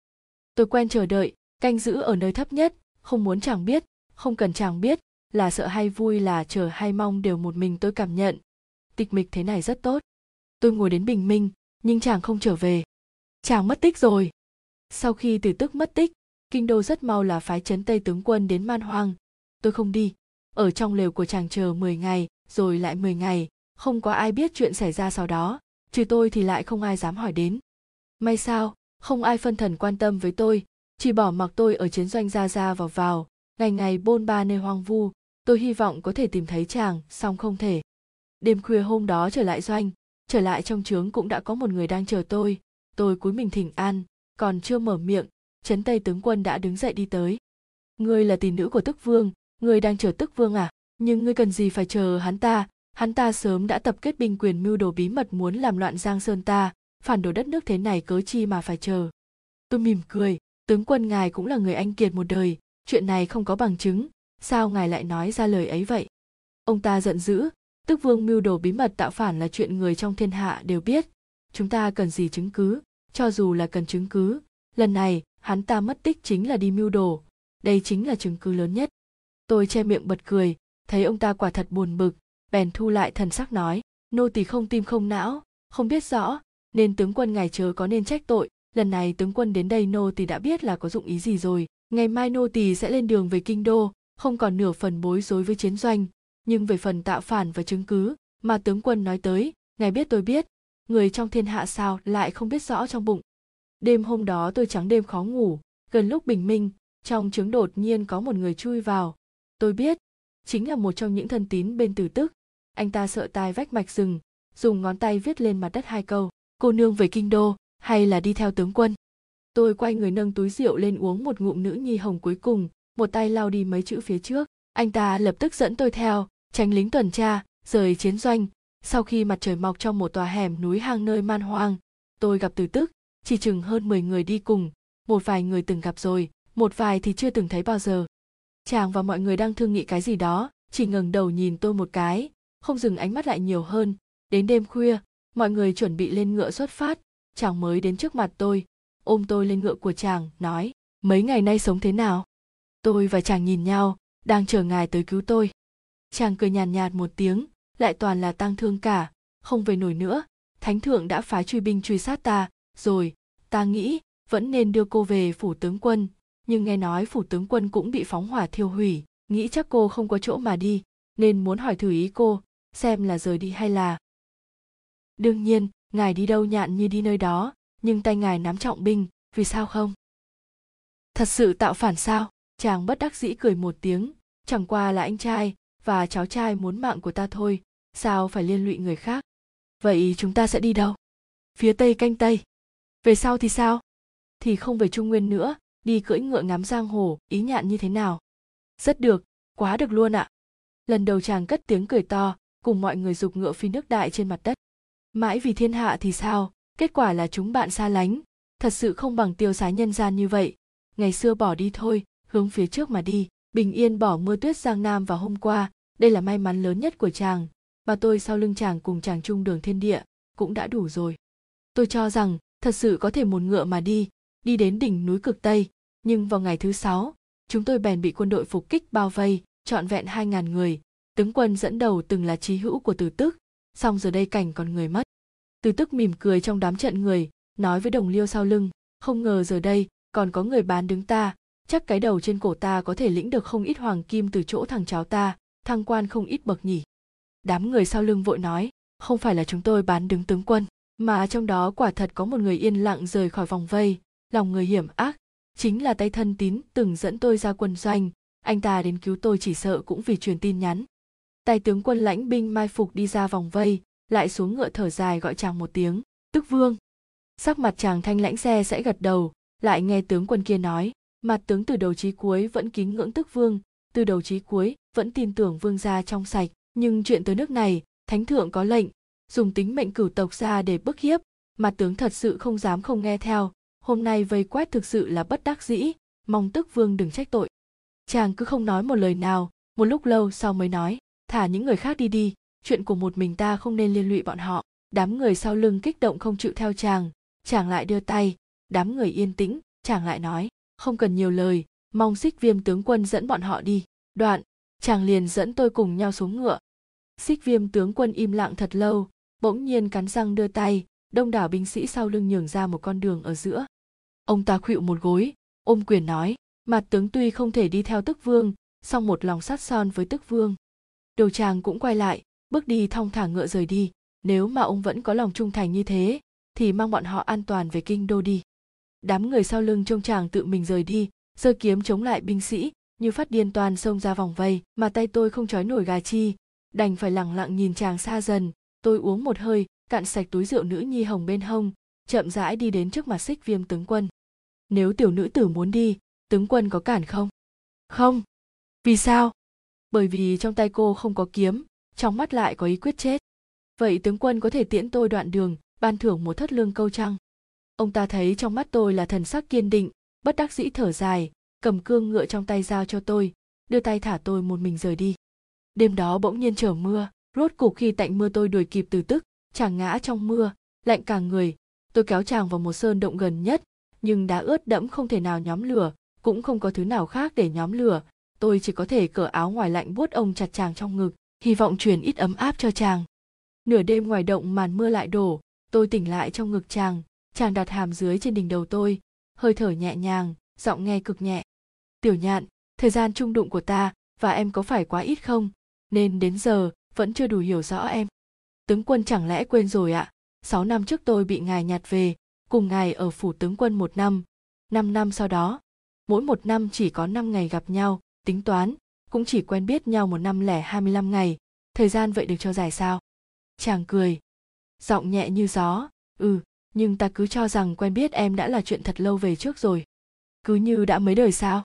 Tôi quen chờ đợi, canh giữ ở nơi thấp nhất, không muốn chàng biết, không cần chàng biết, là sợ hay vui, là chờ hay mong đều một mình tôi cảm nhận. Tịch mịch thế này rất tốt. Tôi ngồi đến bình minh, nhưng chàng không trở về. Chàng mất tích rồi. Sau khi từ tức mất tích, kinh đô rất mau là phái chấn tây tướng quân đến man hoang. Tôi không đi. Ở trong lều của chàng chờ 10 ngày, rồi lại 10 ngày, không có ai biết chuyện xảy ra sau đó trừ tôi thì lại không ai dám hỏi đến. May sao, không ai phân thần quan tâm với tôi, chỉ bỏ mặc tôi ở chiến doanh ra ra vào vào, ngày ngày bôn ba nơi hoang vu, tôi hy vọng có thể tìm thấy chàng, song không thể. Đêm khuya hôm đó trở lại doanh, trở lại trong trướng cũng đã có một người đang chờ tôi tôi cúi mình thỉnh an, còn chưa mở miệng trấn tây tướng quân đã đứng dậy đi tới. Ngươi là tỷ nữ của tức vương, ngươi đang chờ tức vương à? Nhưng ngươi cần gì phải chờ hắn ta? Hắn ta sớm đã tập kết binh quyền mưu đồ bí mật muốn làm loạn giang sơn ta, phản đồ đất nước thế này cớ chi mà phải chờ. Tôi mỉm cười, tướng quân ngài cũng là người anh kiệt một đời, chuyện này không có bằng chứng, sao ngài lại nói ra lời ấy vậy? Ông ta giận dữ, tức vương mưu đồ bí mật tạo phản là chuyện người trong thiên hạ đều biết, chúng ta cần gì chứng cứ, cho dù là cần chứng cứ, lần này, hắn ta mất tích chính là đi mưu đồ, đây chính là chứng cứ lớn nhất. Tôi che miệng bật cười, thấy ông ta quả thật buồn bực bèn thu lại thần sắc nói, nô tỳ không tim không não, không biết rõ, nên tướng quân ngài chớ có nên trách tội. Lần này tướng quân đến đây nô tỳ đã biết là có dụng ý gì rồi. Ngày mai nô tỳ sẽ lên đường về kinh đô, không còn nửa phần bối rối với chiến doanh. Nhưng về phần tạo phản và chứng cứ mà tướng quân nói tới, ngài biết tôi biết. Người trong thiên hạ sao lại không biết rõ trong bụng. Đêm hôm đó tôi trắng đêm khó ngủ, gần lúc bình minh, trong trứng đột nhiên có một người chui vào. Tôi biết, chính là một trong những thân tín bên tử tức anh ta sợ tai vách mạch rừng, dùng ngón tay viết lên mặt đất hai câu, cô nương về kinh đô, hay là đi theo tướng quân? Tôi quay người nâng túi rượu lên uống một ngụm nữ nhi hồng cuối cùng, một tay lau đi mấy chữ phía trước. Anh ta lập tức dẫn tôi theo, tránh lính tuần tra, rời chiến doanh. Sau khi mặt trời mọc trong một tòa hẻm núi hang nơi man hoang, tôi gặp từ tức chỉ chừng hơn 10 người đi cùng, một vài người từng gặp rồi, một vài thì chưa từng thấy bao giờ. Chàng và mọi người đang thương nghị cái gì đó, chỉ ngẩng đầu nhìn tôi một cái không dừng ánh mắt lại nhiều hơn. Đến đêm khuya mọi người chuẩn bị lên ngựa xuất phát. Chàng mới đến trước mặt tôi ôm tôi lên ngựa của chàng nói mấy ngày nay sống thế nào? Tôi và chàng nhìn nhau đang chờ ngài tới cứu tôi. Chàng cười nhàn nhạt, nhạt một tiếng lại toàn là tang thương cả không về nổi nữa. Thánh thượng đã phái truy binh truy sát ta rồi ta nghĩ vẫn nên đưa cô về phủ tướng quân. Nhưng nghe nói phủ tướng quân cũng bị phóng hỏa thiêu hủy nghĩ chắc cô không có chỗ mà đi nên muốn hỏi thử ý cô xem là rời đi hay là. Đương nhiên, ngài đi đâu nhạn như đi nơi đó, nhưng tay ngài nắm trọng binh, vì sao không? Thật sự tạo phản sao? Chàng bất đắc dĩ cười một tiếng, chẳng qua là anh trai, và cháu trai muốn mạng của ta thôi, sao phải liên lụy người khác? Vậy chúng ta sẽ đi đâu? Phía tây canh tây. Về sau thì sao? Thì không về trung nguyên nữa, đi cưỡi ngựa ngắm giang hồ, ý nhạn như thế nào? Rất được, quá được luôn ạ. Lần đầu chàng cất tiếng cười to cùng mọi người dục ngựa phi nước đại trên mặt đất. Mãi vì thiên hạ thì sao? Kết quả là chúng bạn xa lánh. Thật sự không bằng tiêu sái nhân gian như vậy. Ngày xưa bỏ đi thôi, hướng phía trước mà đi. Bình yên bỏ mưa tuyết giang nam vào hôm qua. Đây là may mắn lớn nhất của chàng. Mà tôi sau lưng chàng cùng chàng chung đường thiên địa, cũng đã đủ rồi. Tôi cho rằng, thật sự có thể một ngựa mà đi đi đến đỉnh núi cực tây. Nhưng vào ngày thứ sáu, chúng tôi bèn bị quân đội phục kích bao vây, trọn vẹn hai ngàn người tướng quân dẫn đầu từng là trí hữu của từ tức, song giờ đây cảnh còn người mất. Từ tức mỉm cười trong đám trận người, nói với đồng liêu sau lưng, không ngờ giờ đây còn có người bán đứng ta, chắc cái đầu trên cổ ta có thể lĩnh được không ít hoàng kim từ chỗ thằng cháu ta, thăng quan không ít bậc nhỉ. Đám người sau lưng vội nói, không phải là chúng tôi bán đứng tướng quân, mà trong đó quả thật có một người yên lặng rời khỏi vòng vây, lòng người hiểm ác, chính là tay thân tín từng dẫn tôi ra quân doanh, anh ta đến cứu tôi chỉ sợ cũng vì truyền tin nhắn tay tướng quân lãnh binh mai phục đi ra vòng vây, lại xuống ngựa thở dài gọi chàng một tiếng, tức vương. Sắc mặt chàng thanh lãnh xe sẽ gật đầu, lại nghe tướng quân kia nói, mặt tướng từ đầu chí cuối vẫn kính ngưỡng tức vương, từ đầu chí cuối vẫn tin tưởng vương gia trong sạch, nhưng chuyện tới nước này, thánh thượng có lệnh, dùng tính mệnh cửu tộc ra để bức hiếp mặt tướng thật sự không dám không nghe theo, hôm nay vây quét thực sự là bất đắc dĩ, mong tức vương đừng trách tội. Chàng cứ không nói một lời nào, một lúc lâu sau mới nói thả những người khác đi đi, chuyện của một mình ta không nên liên lụy bọn họ. Đám người sau lưng kích động không chịu theo chàng chàng lại đưa tay. Đám người yên tĩnh, chàng lại nói, không cần nhiều lời, mong xích viêm tướng quân dẫn bọn họ đi. Đoạn, chàng liền dẫn tôi cùng nhau xuống ngựa. Xích viêm tướng quân im lặng thật lâu, bỗng nhiên cắn răng đưa tay, đông đảo binh sĩ sau lưng nhường ra một con đường ở giữa. Ông ta khuỵu một gối, ôm quyền nói, mặt tướng tuy không thể đi theo tức vương, song một lòng sát son với tức vương đầu chàng cũng quay lại, bước đi thong thả ngựa rời đi. Nếu mà ông vẫn có lòng trung thành như thế, thì mang bọn họ an toàn về kinh đô đi. Đám người sau lưng trông chàng tự mình rời đi giơ kiếm chống lại binh sĩ, như phát điên toàn xông ra vòng vây, mà tay tôi không trói nổi gà chi, đành phải lẳng lặng nhìn chàng xa dần. Tôi uống một hơi, cạn sạch túi rượu nữ nhi hồng bên hông, chậm rãi đi đến trước mặt xích viêm tướng quân. Nếu tiểu nữ tử muốn đi, tướng quân có cản không? Không. Vì sao? Bởi vì trong tay cô không có kiếm, trong mắt lại có ý quyết chết. Vậy tướng quân có thể tiễn tôi đoạn đường, ban thưởng một thất lương câu trăng ông ta thấy trong mắt tôi là thần sắc kiên định, bất đắc dĩ thở dài, cầm cương ngựa trong tay giao cho tôi, đưa tay thả tôi một mình rời đi. Đêm đó bỗng nhiên trở mưa, rốt cục khi tạnh mưa tôi đuổi kịp từ tức, chàng ngã trong mưa, lạnh cả người. Tôi kéo chàng vào một sơn động gần nhất, nhưng đã ướt đẫm không thể nào nhóm lửa, cũng không có thứ nào khác để nhóm lửa tôi chỉ có thể cởi áo ngoài lạnh buốt ông chặt chàng trong ngực, hy vọng truyền ít ấm áp cho chàng. Nửa đêm ngoài động màn mưa lại đổ, tôi tỉnh lại trong ngực chàng. Chàng đặt hàm dưới trên đỉnh đầu tôi, hơi thở nhẹ nhàng, giọng nghe cực nhẹ. Tiểu nhạn, thời gian chung đụng của ta và em có phải quá ít không? Nên đến giờ vẫn chưa đủ hiểu rõ em. Tướng quân chẳng lẽ quên rồi ạ? Sáu năm trước tôi bị ngài nhặt về, cùng ngài ở phủ tướng quân một năm. Năm năm sau đó, mỗi một năm chỉ có năm ngày gặp nhau tính toán, cũng chỉ quen biết nhau một năm lẻ hai mươi lăm ngày. Thời gian vậy được cho dài sao? Chàng cười. Giọng nhẹ như gió. Ừ nhưng ta cứ cho rằng quen biết em đã là chuyện thật lâu về trước rồi. Cứ như đã mấy đời sao?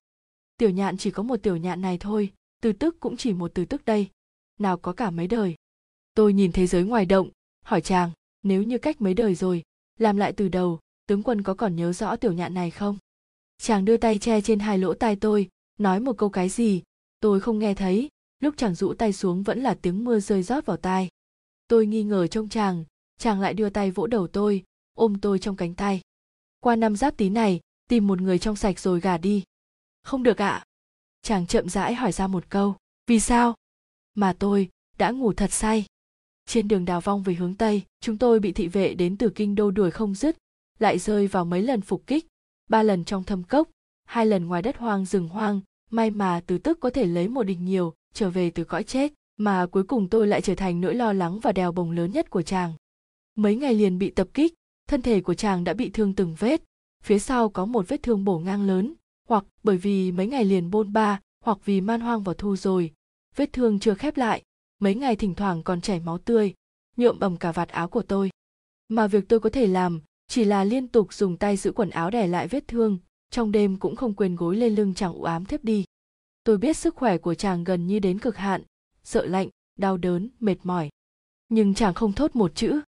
Tiểu nhạn chỉ có một tiểu nhạn này thôi, từ tức cũng chỉ một từ tức đây. Nào có cả mấy đời? Tôi nhìn thế giới ngoài động, hỏi chàng, nếu như cách mấy đời rồi, làm lại từ đầu, tướng quân có còn nhớ rõ tiểu nhạn này không? Chàng đưa tay che trên hai lỗ tai tôi nói một câu cái gì? Tôi không nghe thấy. Lúc chàng rũ tay xuống vẫn là tiếng mưa rơi rót vào tai. Tôi nghi ngờ trông chàng. Chàng lại đưa tay vỗ đầu tôi, ôm tôi trong cánh tay. Qua năm giáp tí này, tìm một người trong sạch rồi gả đi. Không được ạ. Chàng chậm rãi hỏi ra một câu. Vì sao? Mà tôi đã ngủ thật say. Trên đường đào vong về hướng tây, chúng tôi bị thị vệ đến từ kinh đô đuổi không dứt, lại rơi vào mấy lần phục kích, ba lần trong thâm cốc hai lần ngoài đất hoang rừng hoang, may mà từ tức có thể lấy một địch nhiều, trở về từ cõi chết, mà cuối cùng tôi lại trở thành nỗi lo lắng và đèo bồng lớn nhất của chàng. Mấy ngày liền bị tập kích, thân thể của chàng đã bị thương từng vết, phía sau có một vết thương bổ ngang lớn, hoặc bởi vì mấy ngày liền bôn ba, hoặc vì man hoang vào thu rồi, vết thương chưa khép lại, mấy ngày thỉnh thoảng còn chảy máu tươi, nhuộm bầm cả vạt áo của tôi. Mà việc tôi có thể làm chỉ là liên tục dùng tay giữ quần áo đè lại vết thương trong đêm cũng không quên gối lên lưng chàng u ám thiếp đi. Tôi biết sức khỏe của chàng gần như đến cực hạn, sợ lạnh, đau đớn, mệt mỏi. Nhưng chàng không thốt một chữ.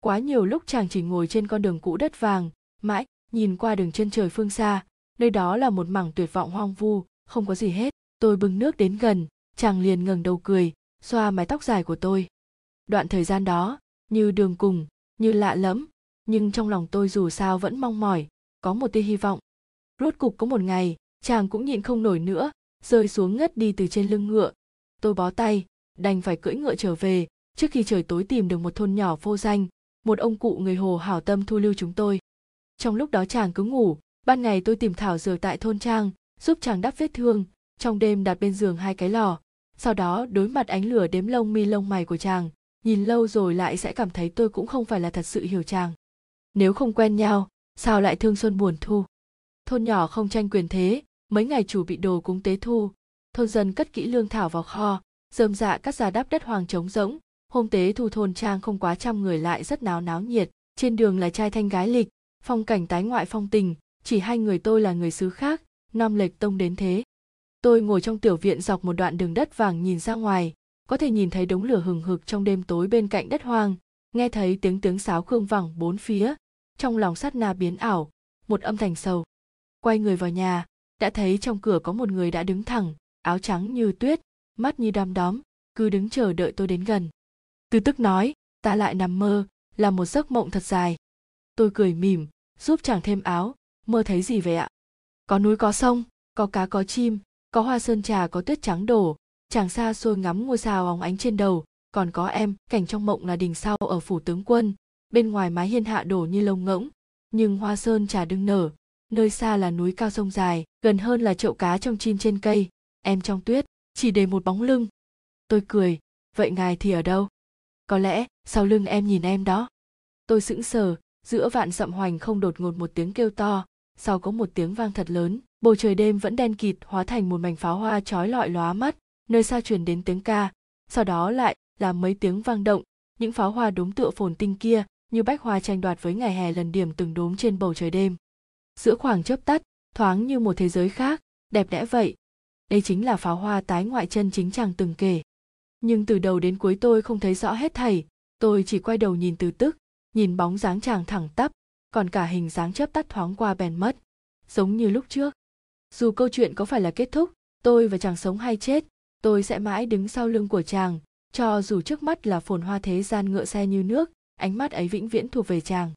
Quá nhiều lúc chàng chỉ ngồi trên con đường cũ đất vàng, mãi, nhìn qua đường chân trời phương xa. Nơi đó là một mảng tuyệt vọng hoang vu, không có gì hết. Tôi bưng nước đến gần, chàng liền ngẩng đầu cười, xoa mái tóc dài của tôi. Đoạn thời gian đó, như đường cùng, như lạ lẫm, nhưng trong lòng tôi dù sao vẫn mong mỏi, có một tia hy vọng rốt cục có một ngày, chàng cũng nhịn không nổi nữa, rơi xuống ngất đi từ trên lưng ngựa. Tôi bó tay, đành phải cưỡi ngựa trở về, trước khi trời tối tìm được một thôn nhỏ vô danh, một ông cụ người hồ hảo tâm thu lưu chúng tôi. Trong lúc đó chàng cứ ngủ, ban ngày tôi tìm thảo dược tại thôn trang, giúp chàng đắp vết thương, trong đêm đặt bên giường hai cái lò. Sau đó đối mặt ánh lửa đếm lông mi lông mày của chàng, nhìn lâu rồi lại sẽ cảm thấy tôi cũng không phải là thật sự hiểu chàng. Nếu không quen nhau, sao lại thương xuân buồn thu? Thôn nhỏ không tranh quyền thế, mấy ngày chủ bị đồ cúng tế thu. Thôn dân cất kỹ lương thảo vào kho dơm dạ các ra đắp đất hoàng trống rỗng. Hôm tế thu thôn trang không quá trăm người lại rất náo náo nhiệt. Trên đường là trai thanh gái lịch, phong cảnh tái ngoại phong tình, chỉ hai người tôi là người xứ khác năm lệch tông đến thế. Tôi ngồi trong tiểu viện dọc một đoạn đường đất vàng nhìn ra ngoài, có thể nhìn thấy đống lửa hừng hực trong đêm tối bên cạnh đất hoang. Nghe thấy tiếng tiếng sáo khương vẳng bốn phía, trong lòng sát na biến ảo, một âm thanh sầu quay người vào nhà, đã thấy trong cửa có một người đã đứng thẳng, áo trắng như tuyết, mắt như đom đóm, cứ đứng chờ đợi tôi đến gần. Từ tức nói, ta lại nằm mơ, là một giấc mộng thật dài. Tôi cười mỉm, giúp chàng thêm áo, mơ thấy gì vậy ạ? Có núi có sông, có cá có chim, có hoa sơn trà có tuyết trắng đổ, chàng xa xôi ngắm ngôi sao óng ánh trên đầu, còn có em, cảnh trong mộng là đình sau ở phủ tướng quân, bên ngoài mái hiên hạ đổ như lông ngỗng, nhưng hoa sơn trà đương nở nơi xa là núi cao sông dài, gần hơn là chậu cá trong chim trên cây. Em trong tuyết, chỉ để một bóng lưng. Tôi cười, vậy ngài thì ở đâu? Có lẽ, sau lưng em nhìn em đó. Tôi sững sờ, giữa vạn sậm hoành không đột ngột một tiếng kêu to. Sau có một tiếng vang thật lớn, bầu trời đêm vẫn đen kịt hóa thành một mảnh pháo hoa chói lọi lóa mắt, nơi xa truyền đến tiếng ca. Sau đó lại là mấy tiếng vang động, những pháo hoa đốm tựa phồn tinh kia, như bách hoa tranh đoạt với ngày hè lần điểm từng đốm trên bầu trời đêm giữa khoảng chớp tắt, thoáng như một thế giới khác, đẹp đẽ vậy. Đây chính là pháo hoa tái ngoại chân chính chàng từng kể. Nhưng từ đầu đến cuối tôi không thấy rõ hết thảy, tôi chỉ quay đầu nhìn từ tức, nhìn bóng dáng chàng thẳng tắp, còn cả hình dáng chớp tắt thoáng qua bèn mất. Giống như lúc trước. Dù câu chuyện có phải là kết thúc, tôi và chàng sống hay chết, tôi sẽ mãi đứng sau lưng của chàng, cho dù trước mắt là phồn hoa thế gian ngựa xe như nước, ánh mắt ấy vĩnh viễn thuộc về chàng.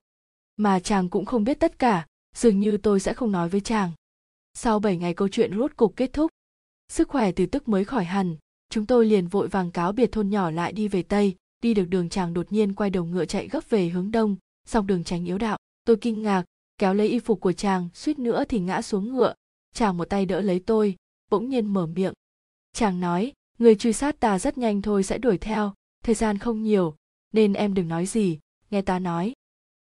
Mà chàng cũng không biết tất cả dường như tôi sẽ không nói với chàng. Sau 7 ngày câu chuyện rốt cục kết thúc, sức khỏe từ tức mới khỏi hẳn, chúng tôi liền vội vàng cáo biệt thôn nhỏ lại đi về tây, đi được đường chàng đột nhiên quay đầu ngựa chạy gấp về hướng đông song đường tránh yếu đạo. Tôi kinh ngạc, kéo lấy y phục của chàng, suýt nữa thì ngã xuống ngựa. Chàng một tay đỡ lấy tôi, bỗng nhiên mở miệng. Chàng nói, người truy sát ta rất nhanh thôi sẽ đuổi theo, thời gian không nhiều, nên em đừng nói gì, nghe ta nói.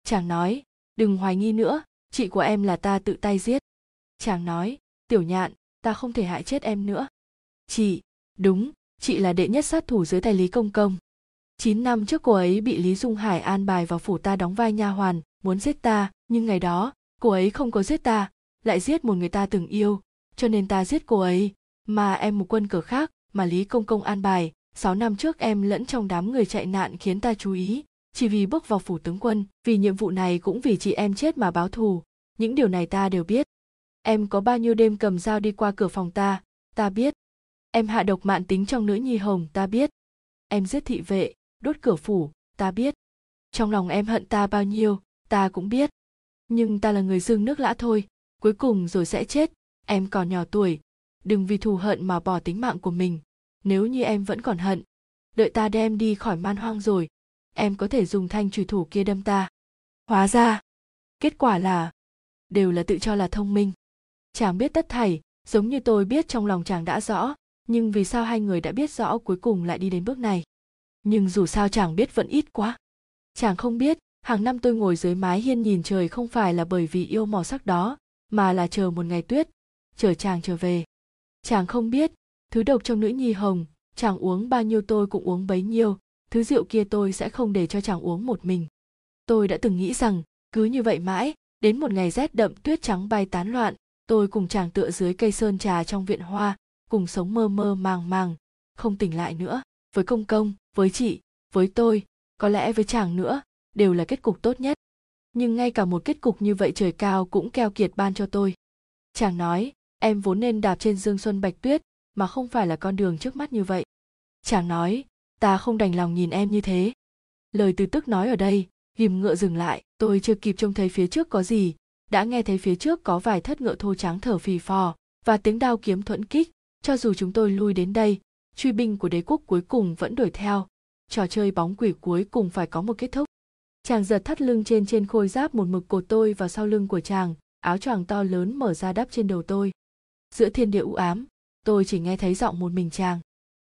Chàng nói, đừng hoài nghi nữa chị của em là ta tự tay giết. Chàng nói, tiểu nhạn, ta không thể hại chết em nữa. Chị, đúng, chị là đệ nhất sát thủ dưới tay lý công công. Chín năm trước cô ấy bị lý dung hải an bài vào phủ ta đóng vai nha hoàn, muốn giết ta, nhưng ngày đó, cô ấy không có giết ta, lại giết một người ta từng yêu, cho nên ta giết cô ấy. Mà em một quân cờ khác, mà lý công công an bài, sáu năm trước em lẫn trong đám người chạy nạn khiến ta chú ý chỉ vì bước vào phủ tướng quân, vì nhiệm vụ này cũng vì chị em chết mà báo thù. Những điều này ta đều biết. Em có bao nhiêu đêm cầm dao đi qua cửa phòng ta? Ta biết. Em hạ độc mạn tính trong nữ nhi hồng, ta biết. Em giết thị vệ, đốt cửa phủ, ta biết. Trong lòng em hận ta bao nhiêu, ta cũng biết. Nhưng ta là người dưng nước lã thôi, cuối cùng rồi sẽ chết. Em còn nhỏ tuổi, đừng vì thù hận mà bỏ tính mạng của mình. Nếu như em vẫn còn hận, đợi ta đem đi khỏi man hoang rồi em có thể dùng thanh trùy thủ kia đâm ta. Hóa ra, kết quả là, đều là tự cho là thông minh. Chàng biết tất thảy, giống như tôi biết trong lòng chàng đã rõ, nhưng vì sao hai người đã biết rõ cuối cùng lại đi đến bước này? Nhưng dù sao chàng biết vẫn ít quá. Chàng không biết, hàng năm tôi ngồi dưới mái hiên nhìn trời không phải là bởi vì yêu màu sắc đó, mà là chờ một ngày tuyết, chờ chàng trở về. Chàng không biết, thứ độc trong nữ nhi hồng, chàng uống bao nhiêu tôi cũng uống bấy nhiêu thứ rượu kia tôi sẽ không để cho chàng uống một mình. Tôi đã từng nghĩ rằng, cứ như vậy mãi, đến một ngày rét đậm tuyết trắng bay tán loạn, tôi cùng chàng tựa dưới cây sơn trà trong viện hoa, cùng sống mơ mơ màng màng, không tỉnh lại nữa. Với công công, với chị, với tôi, có lẽ với chàng nữa, đều là kết cục tốt nhất. Nhưng ngay cả một kết cục như vậy trời cao cũng keo kiệt ban cho tôi. Chàng nói, em vốn nên đạp trên dương xuân bạch tuyết, mà không phải là con đường trước mắt như vậy. Chàng nói ta không đành lòng nhìn em như thế. Lời từ tức nói ở đây, ghìm ngựa dừng lại, tôi chưa kịp trông thấy phía trước có gì. Đã nghe thấy phía trước có vài thất ngựa thô trắng thở phì phò và tiếng đao kiếm thuẫn kích. Cho dù chúng tôi lui đến đây, truy binh của đế quốc cuối cùng vẫn đuổi theo. Trò chơi bóng quỷ cuối cùng phải có một kết thúc. Chàng giật thắt lưng trên trên khôi giáp một mực cột tôi vào sau lưng của chàng, áo choàng to lớn mở ra đắp trên đầu tôi. Giữa thiên địa u ám, tôi chỉ nghe thấy giọng một mình chàng.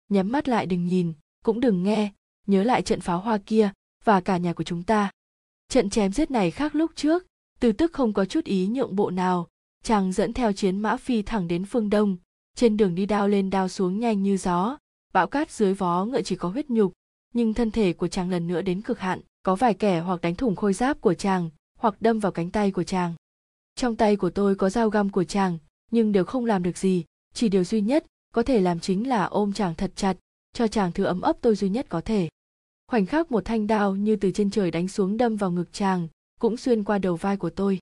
Nhắm mắt lại đừng nhìn cũng đừng nghe, nhớ lại trận pháo hoa kia và cả nhà của chúng ta. Trận chém giết này khác lúc trước, từ tức không có chút ý nhượng bộ nào. Chàng dẫn theo chiến mã phi thẳng đến phương đông, trên đường đi đao lên đao xuống nhanh như gió. Bão cát dưới vó ngựa chỉ có huyết nhục, nhưng thân thể của chàng lần nữa đến cực hạn, có vài kẻ hoặc đánh thủng khôi giáp của chàng, hoặc đâm vào cánh tay của chàng. Trong tay của tôi có dao găm của chàng, nhưng đều không làm được gì, chỉ điều duy nhất có thể làm chính là ôm chàng thật chặt cho chàng thứ ấm ấp tôi duy nhất có thể. Khoảnh khắc một thanh đao như từ trên trời đánh xuống đâm vào ngực chàng cũng xuyên qua đầu vai của tôi.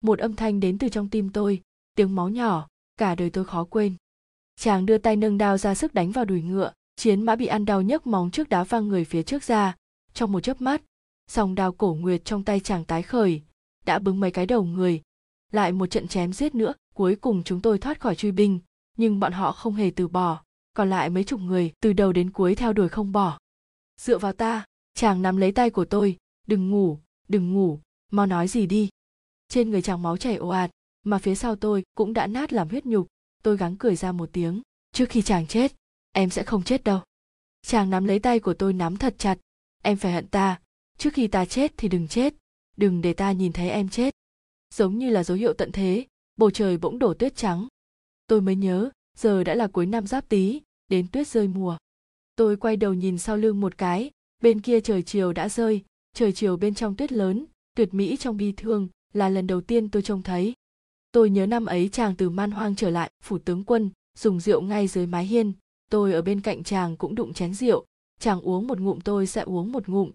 Một âm thanh đến từ trong tim tôi, tiếng máu nhỏ, cả đời tôi khó quên. Chàng đưa tay nâng đao ra sức đánh vào đùi ngựa, chiến mã bị ăn đau nhấc móng trước đá văng người phía trước ra. Trong một chớp mắt, song đao cổ nguyệt trong tay chàng tái khởi, đã bứng mấy cái đầu người. Lại một trận chém giết nữa, cuối cùng chúng tôi thoát khỏi truy binh, nhưng bọn họ không hề từ bỏ còn lại mấy chục người từ đầu đến cuối theo đuổi không bỏ. Dựa vào ta, chàng nắm lấy tay của tôi, đừng ngủ đừng ngủ, mau nói gì đi. Trên người chàng máu chảy ồ ạt, mà phía sau tôi cũng đã nát làm huyết nhục. Tôi gắng cười ra một tiếng, trước khi chàng chết, em sẽ không chết đâu. Chàng nắm lấy tay của tôi nắm thật chặt, em phải hận ta, trước khi ta chết thì đừng chết, đừng để ta nhìn thấy em chết. Giống như là dấu hiệu tận thế, bầu trời bỗng đổ tuyết trắng. Tôi mới nhớ giờ đã là cuối năm giáp tý, đến tuyết rơi mùa. Tôi quay đầu nhìn sau lưng một cái, bên kia trời chiều đã rơi, trời chiều bên trong tuyết lớn, tuyệt mỹ trong bi thương, là lần đầu tiên tôi trông thấy. Tôi nhớ năm ấy chàng từ man hoang trở lại, phủ tướng quân, dùng rượu ngay dưới mái hiên. Tôi ở bên cạnh chàng cũng đụng chén rượu. Chàng uống một ngụm tôi sẽ uống một ngụm.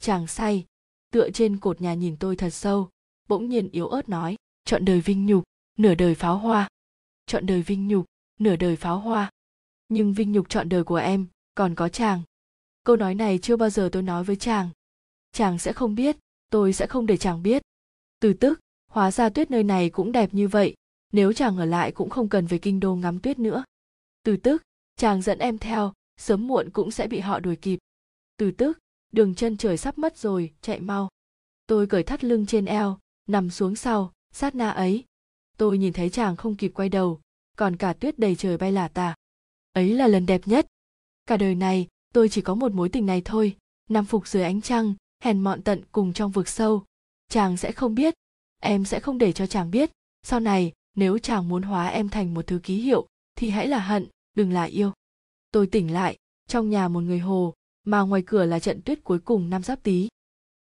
Chàng say. Tựa trên cột nhà nhìn tôi thật sâu. Bỗng nhiên yếu ớt nói, chọn đời vinh nhục, nửa đời pháo hoa. Chọn đời vinh nhục nửa đời pháo hoa. Nhưng vinh nhục chọn đời của em, còn có chàng. Câu nói này chưa bao giờ tôi nói với chàng. Chàng sẽ không biết, tôi sẽ không để chàng biết. Từ tức, hóa ra tuyết nơi này cũng đẹp như vậy, nếu chàng ở lại cũng không cần về kinh đô ngắm tuyết nữa. Từ tức, chàng dẫn em theo, sớm muộn cũng sẽ bị họ đuổi kịp. Từ tức, đường chân trời sắp mất rồi, chạy mau. Tôi cởi thắt lưng trên eo, nằm xuống sau, sát na ấy. Tôi nhìn thấy chàng không kịp quay đầu còn cả tuyết đầy trời bay lả tả. Ấy là lần đẹp nhất. Cả đời này, tôi chỉ có một mối tình này thôi. Nằm phục dưới ánh trăng, hèn mọn tận cùng trong vực sâu. Chàng sẽ không biết. Em sẽ không để cho chàng biết. Sau này, nếu chàng muốn hóa em thành một thứ ký hiệu, thì hãy là hận, đừng là yêu. Tôi tỉnh lại, trong nhà một người hồ, mà ngoài cửa là trận tuyết cuối cùng năm giáp tý.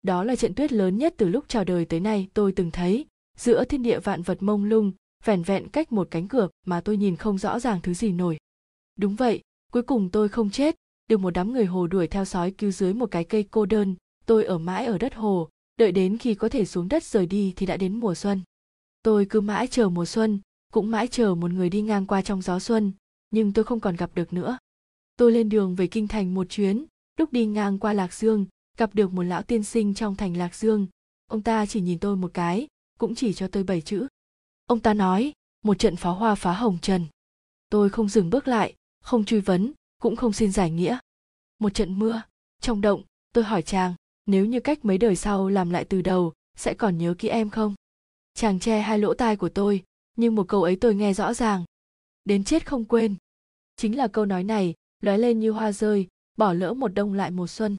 Đó là trận tuyết lớn nhất từ lúc chào đời tới nay tôi từng thấy. Giữa thiên địa vạn vật mông lung vẻn vẹn cách một cánh cửa mà tôi nhìn không rõ ràng thứ gì nổi. Đúng vậy, cuối cùng tôi không chết, được một đám người hồ đuổi theo sói cứu dưới một cái cây cô đơn, tôi ở mãi ở đất hồ, đợi đến khi có thể xuống đất rời đi thì đã đến mùa xuân. Tôi cứ mãi chờ mùa xuân, cũng mãi chờ một người đi ngang qua trong gió xuân, nhưng tôi không còn gặp được nữa. Tôi lên đường về kinh thành một chuyến, lúc đi ngang qua lạc dương, gặp được một lão tiên sinh trong thành lạc dương. Ông ta chỉ nhìn tôi một cái, cũng chỉ cho tôi bảy chữ ông ta nói, một trận pháo hoa phá hồng trần. Tôi không dừng bước lại, không truy vấn, cũng không xin giải nghĩa. Một trận mưa, trong động, tôi hỏi chàng, nếu như cách mấy đời sau làm lại từ đầu, sẽ còn nhớ kỹ em không? Chàng che hai lỗ tai của tôi, nhưng một câu ấy tôi nghe rõ ràng. Đến chết không quên. Chính là câu nói này, lóe lên như hoa rơi, bỏ lỡ một đông lại mùa xuân.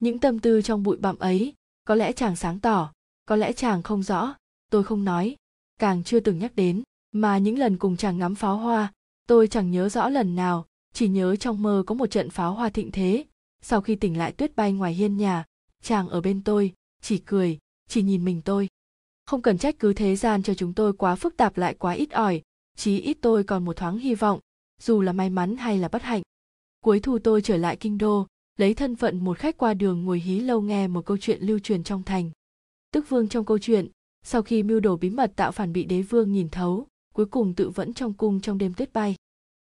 Những tâm tư trong bụi bặm ấy, có lẽ chàng sáng tỏ, có lẽ chàng không rõ, tôi không nói càng chưa từng nhắc đến, mà những lần cùng chàng ngắm pháo hoa, tôi chẳng nhớ rõ lần nào, chỉ nhớ trong mơ có một trận pháo hoa thịnh thế. Sau khi tỉnh lại tuyết bay ngoài hiên nhà, chàng ở bên tôi, chỉ cười, chỉ nhìn mình tôi. Không cần trách cứ thế gian cho chúng tôi quá phức tạp lại quá ít ỏi, chí ít tôi còn một thoáng hy vọng, dù là may mắn hay là bất hạnh. Cuối thu tôi trở lại kinh đô, lấy thân phận một khách qua đường ngồi hí lâu nghe một câu chuyện lưu truyền trong thành. Tức vương trong câu chuyện sau khi mưu đồ bí mật tạo phản bị đế vương nhìn thấu, cuối cùng tự vẫn trong cung trong đêm tuyết bay.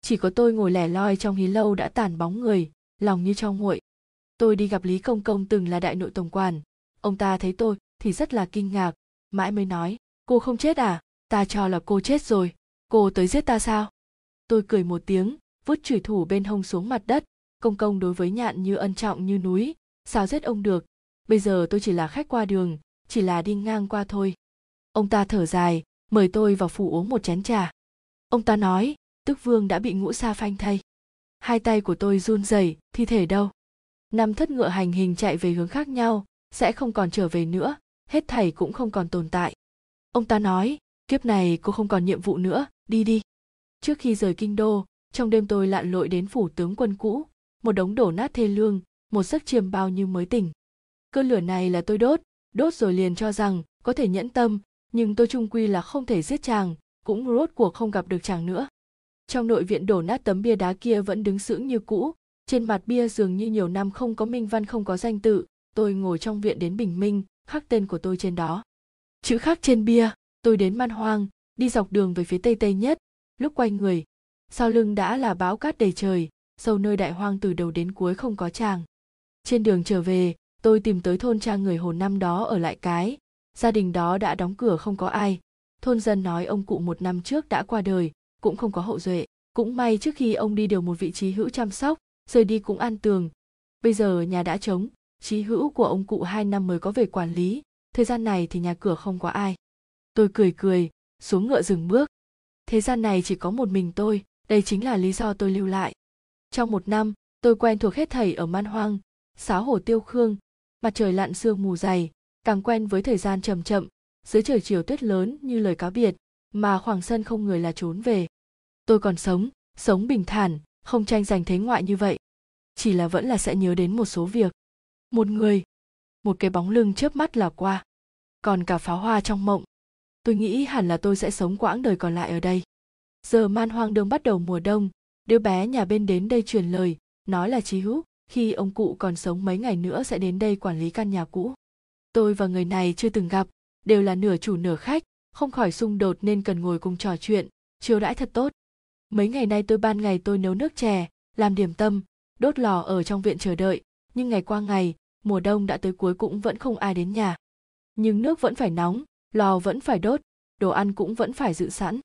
Chỉ có tôi ngồi lẻ loi trong hí lâu đã tàn bóng người, lòng như trong nguội. Tôi đi gặp lý công công từng là đại nội tổng quản. Ông ta thấy tôi thì rất là kinh ngạc, mãi mới nói, cô không chết à? Ta cho là cô chết rồi. Cô tới giết ta sao? Tôi cười một tiếng vứt chủy thủ bên hông xuống mặt đất. Công công đối với nhạn như ân trọng như núi. Sao giết ông được? Bây giờ tôi chỉ là khách qua đường, chỉ là đi ngang qua thôi ông ta thở dài, mời tôi vào phủ uống một chén trà. Ông ta nói tức vương đã bị ngũ sa phanh thay hai tay của tôi run rẩy, thi thể đâu? Năm thất ngựa hành hình chạy về hướng khác nhau, sẽ không còn trở về nữa, hết thảy cũng không còn tồn tại. Ông ta nói, kiếp này cô không còn nhiệm vụ nữa, đi đi. Trước khi rời kinh đô, trong đêm tôi lặn lội đến phủ tướng quân cũ, một đống đổ nát thê lương, một giấc chiêm bao như mới tỉnh. Cơn lửa này là tôi đốt đốt rồi liền cho rằng có thể nhẫn tâm nhưng tôi trung quy là không thể giết chàng, cũng rốt cuộc không gặp được chàng nữa. Trong nội viện đổ nát tấm bia đá kia vẫn đứng sững như cũ, trên mặt bia dường như nhiều năm không có minh văn, không có danh tự, tôi ngồi trong viện đến bình minh, khắc tên của tôi trên đó. Chữ khắc trên bia, tôi đến man hoang, đi dọc đường về phía tây tây nhất. Lúc quay người, sau lưng đã là bão cát đầy trời, sâu nơi đại hoang từ đầu đến cuối không có chàng. Trên đường trở về, tôi tìm tới thôn cha người hồ năm đó ở lại cái gia đình đó đã đóng cửa không có ai. Thôn dân nói ông cụ một năm trước đã qua đời, cũng không có hậu duệ. Cũng may trước khi ông đi điều một vị trí hữu chăm sóc, rời đi cũng an tường. Bây giờ nhà đã trống trí hữu của ông cụ hai năm mới có về quản lý. Thời gian này thì nhà cửa không có ai. Tôi cười cười, xuống ngựa dừng bước. Thế gian này chỉ có một mình tôi, đây chính là lý do tôi lưu lại. Trong một năm, tôi quen thuộc hết thảy ở man hoang sáo hồ tiêu khương. Mặt trời lặn sương mù dày càng quen với thời gian chậm chậm, dưới trời chiều tuyết lớn như lời cáo biệt, mà khoảng sân không người là trốn về. Tôi còn sống sống bình thản, không tranh giành thế ngoại như vậy. Chỉ là vẫn là sẽ nhớ đến một số việc. Một người, một cái bóng lưng chớp mắt là qua. Còn cả pháo hoa trong mộng. Tôi nghĩ hẳn là tôi sẽ sống quãng đời còn lại ở đây. Giờ man hoang đường bắt đầu mùa đông, đứa bé nhà bên đến đây truyền lời, nói là chí hữu khi ông cụ còn sống mấy ngày nữa sẽ đến đây quản lý căn nhà cũ tôi và người này chưa từng gặp, đều là nửa chủ nửa khách, không khỏi xung đột nên cần ngồi cùng trò chuyện, chiêu đãi thật tốt. Mấy ngày nay tôi ban ngày tôi nấu nước chè, làm điểm tâm, đốt lò ở trong viện chờ đợi, nhưng ngày qua ngày, mùa đông đã tới cuối cũng vẫn không ai đến nhà. Nhưng nước vẫn phải nóng, lò vẫn phải đốt, đồ ăn cũng vẫn phải dự sẵn.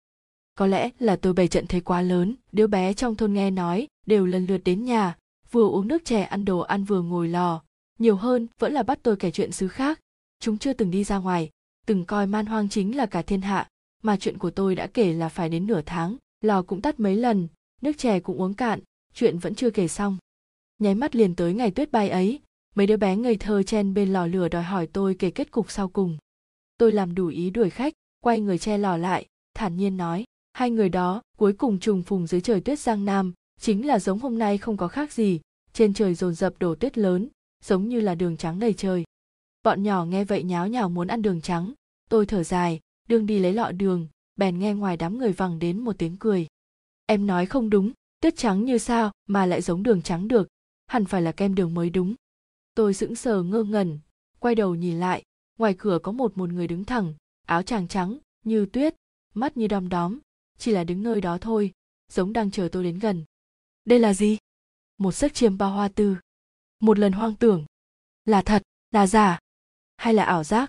Có lẽ là tôi bày trận thế quá lớn, đứa bé trong thôn nghe nói, đều lần lượt đến nhà, vừa uống nước chè ăn đồ ăn vừa ngồi lò nhiều hơn vẫn là bắt tôi kể chuyện xứ khác. Chúng chưa từng đi ra ngoài, từng coi man hoang chính là cả thiên hạ, mà chuyện của tôi đã kể là phải đến nửa tháng, lò cũng tắt mấy lần, nước chè cũng uống cạn, chuyện vẫn chưa kể xong. Nháy mắt liền tới ngày tuyết bay ấy, mấy đứa bé ngây thơ chen bên lò lửa đòi hỏi tôi kể kết cục sau cùng. Tôi làm đủ ý đuổi khách, quay người che lò lại, thản nhiên nói, hai người đó, cuối cùng trùng phùng dưới trời tuyết giang nam, chính là giống hôm nay không có khác gì, trên trời dồn dập đổ tuyết lớn giống như là đường trắng đầy trời. Bọn nhỏ nghe vậy nháo nhào muốn ăn đường trắng. Tôi thở dài, đương đi lấy lọ đường, bèn nghe ngoài đám người vẳng đến một tiếng cười. Em nói không đúng, tuyết trắng như sao mà lại giống đường trắng được? Hẳn phải là kem đường mới đúng. Tôi sững sờ ngơ ngẩn, quay đầu nhìn lại, ngoài cửa có một một người đứng thẳng, áo tràng trắng, như tuyết, mắt như đom đóm, chỉ là đứng nơi đó thôi, giống đang chờ tôi đến gần. Đây là gì? Một giấc chiêm bao hoa tư một lần hoang tưởng. Là thật, là giả, hay là ảo giác?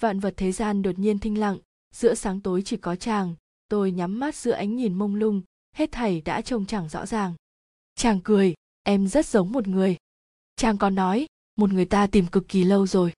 Vạn vật thế gian đột nhiên thinh lặng, giữa sáng tối chỉ có chàng, tôi nhắm mắt giữa ánh nhìn mông lung, hết thảy đã trông chẳng rõ ràng. Chàng cười, em rất giống một người. Chàng còn nói, một người ta tìm cực kỳ lâu rồi.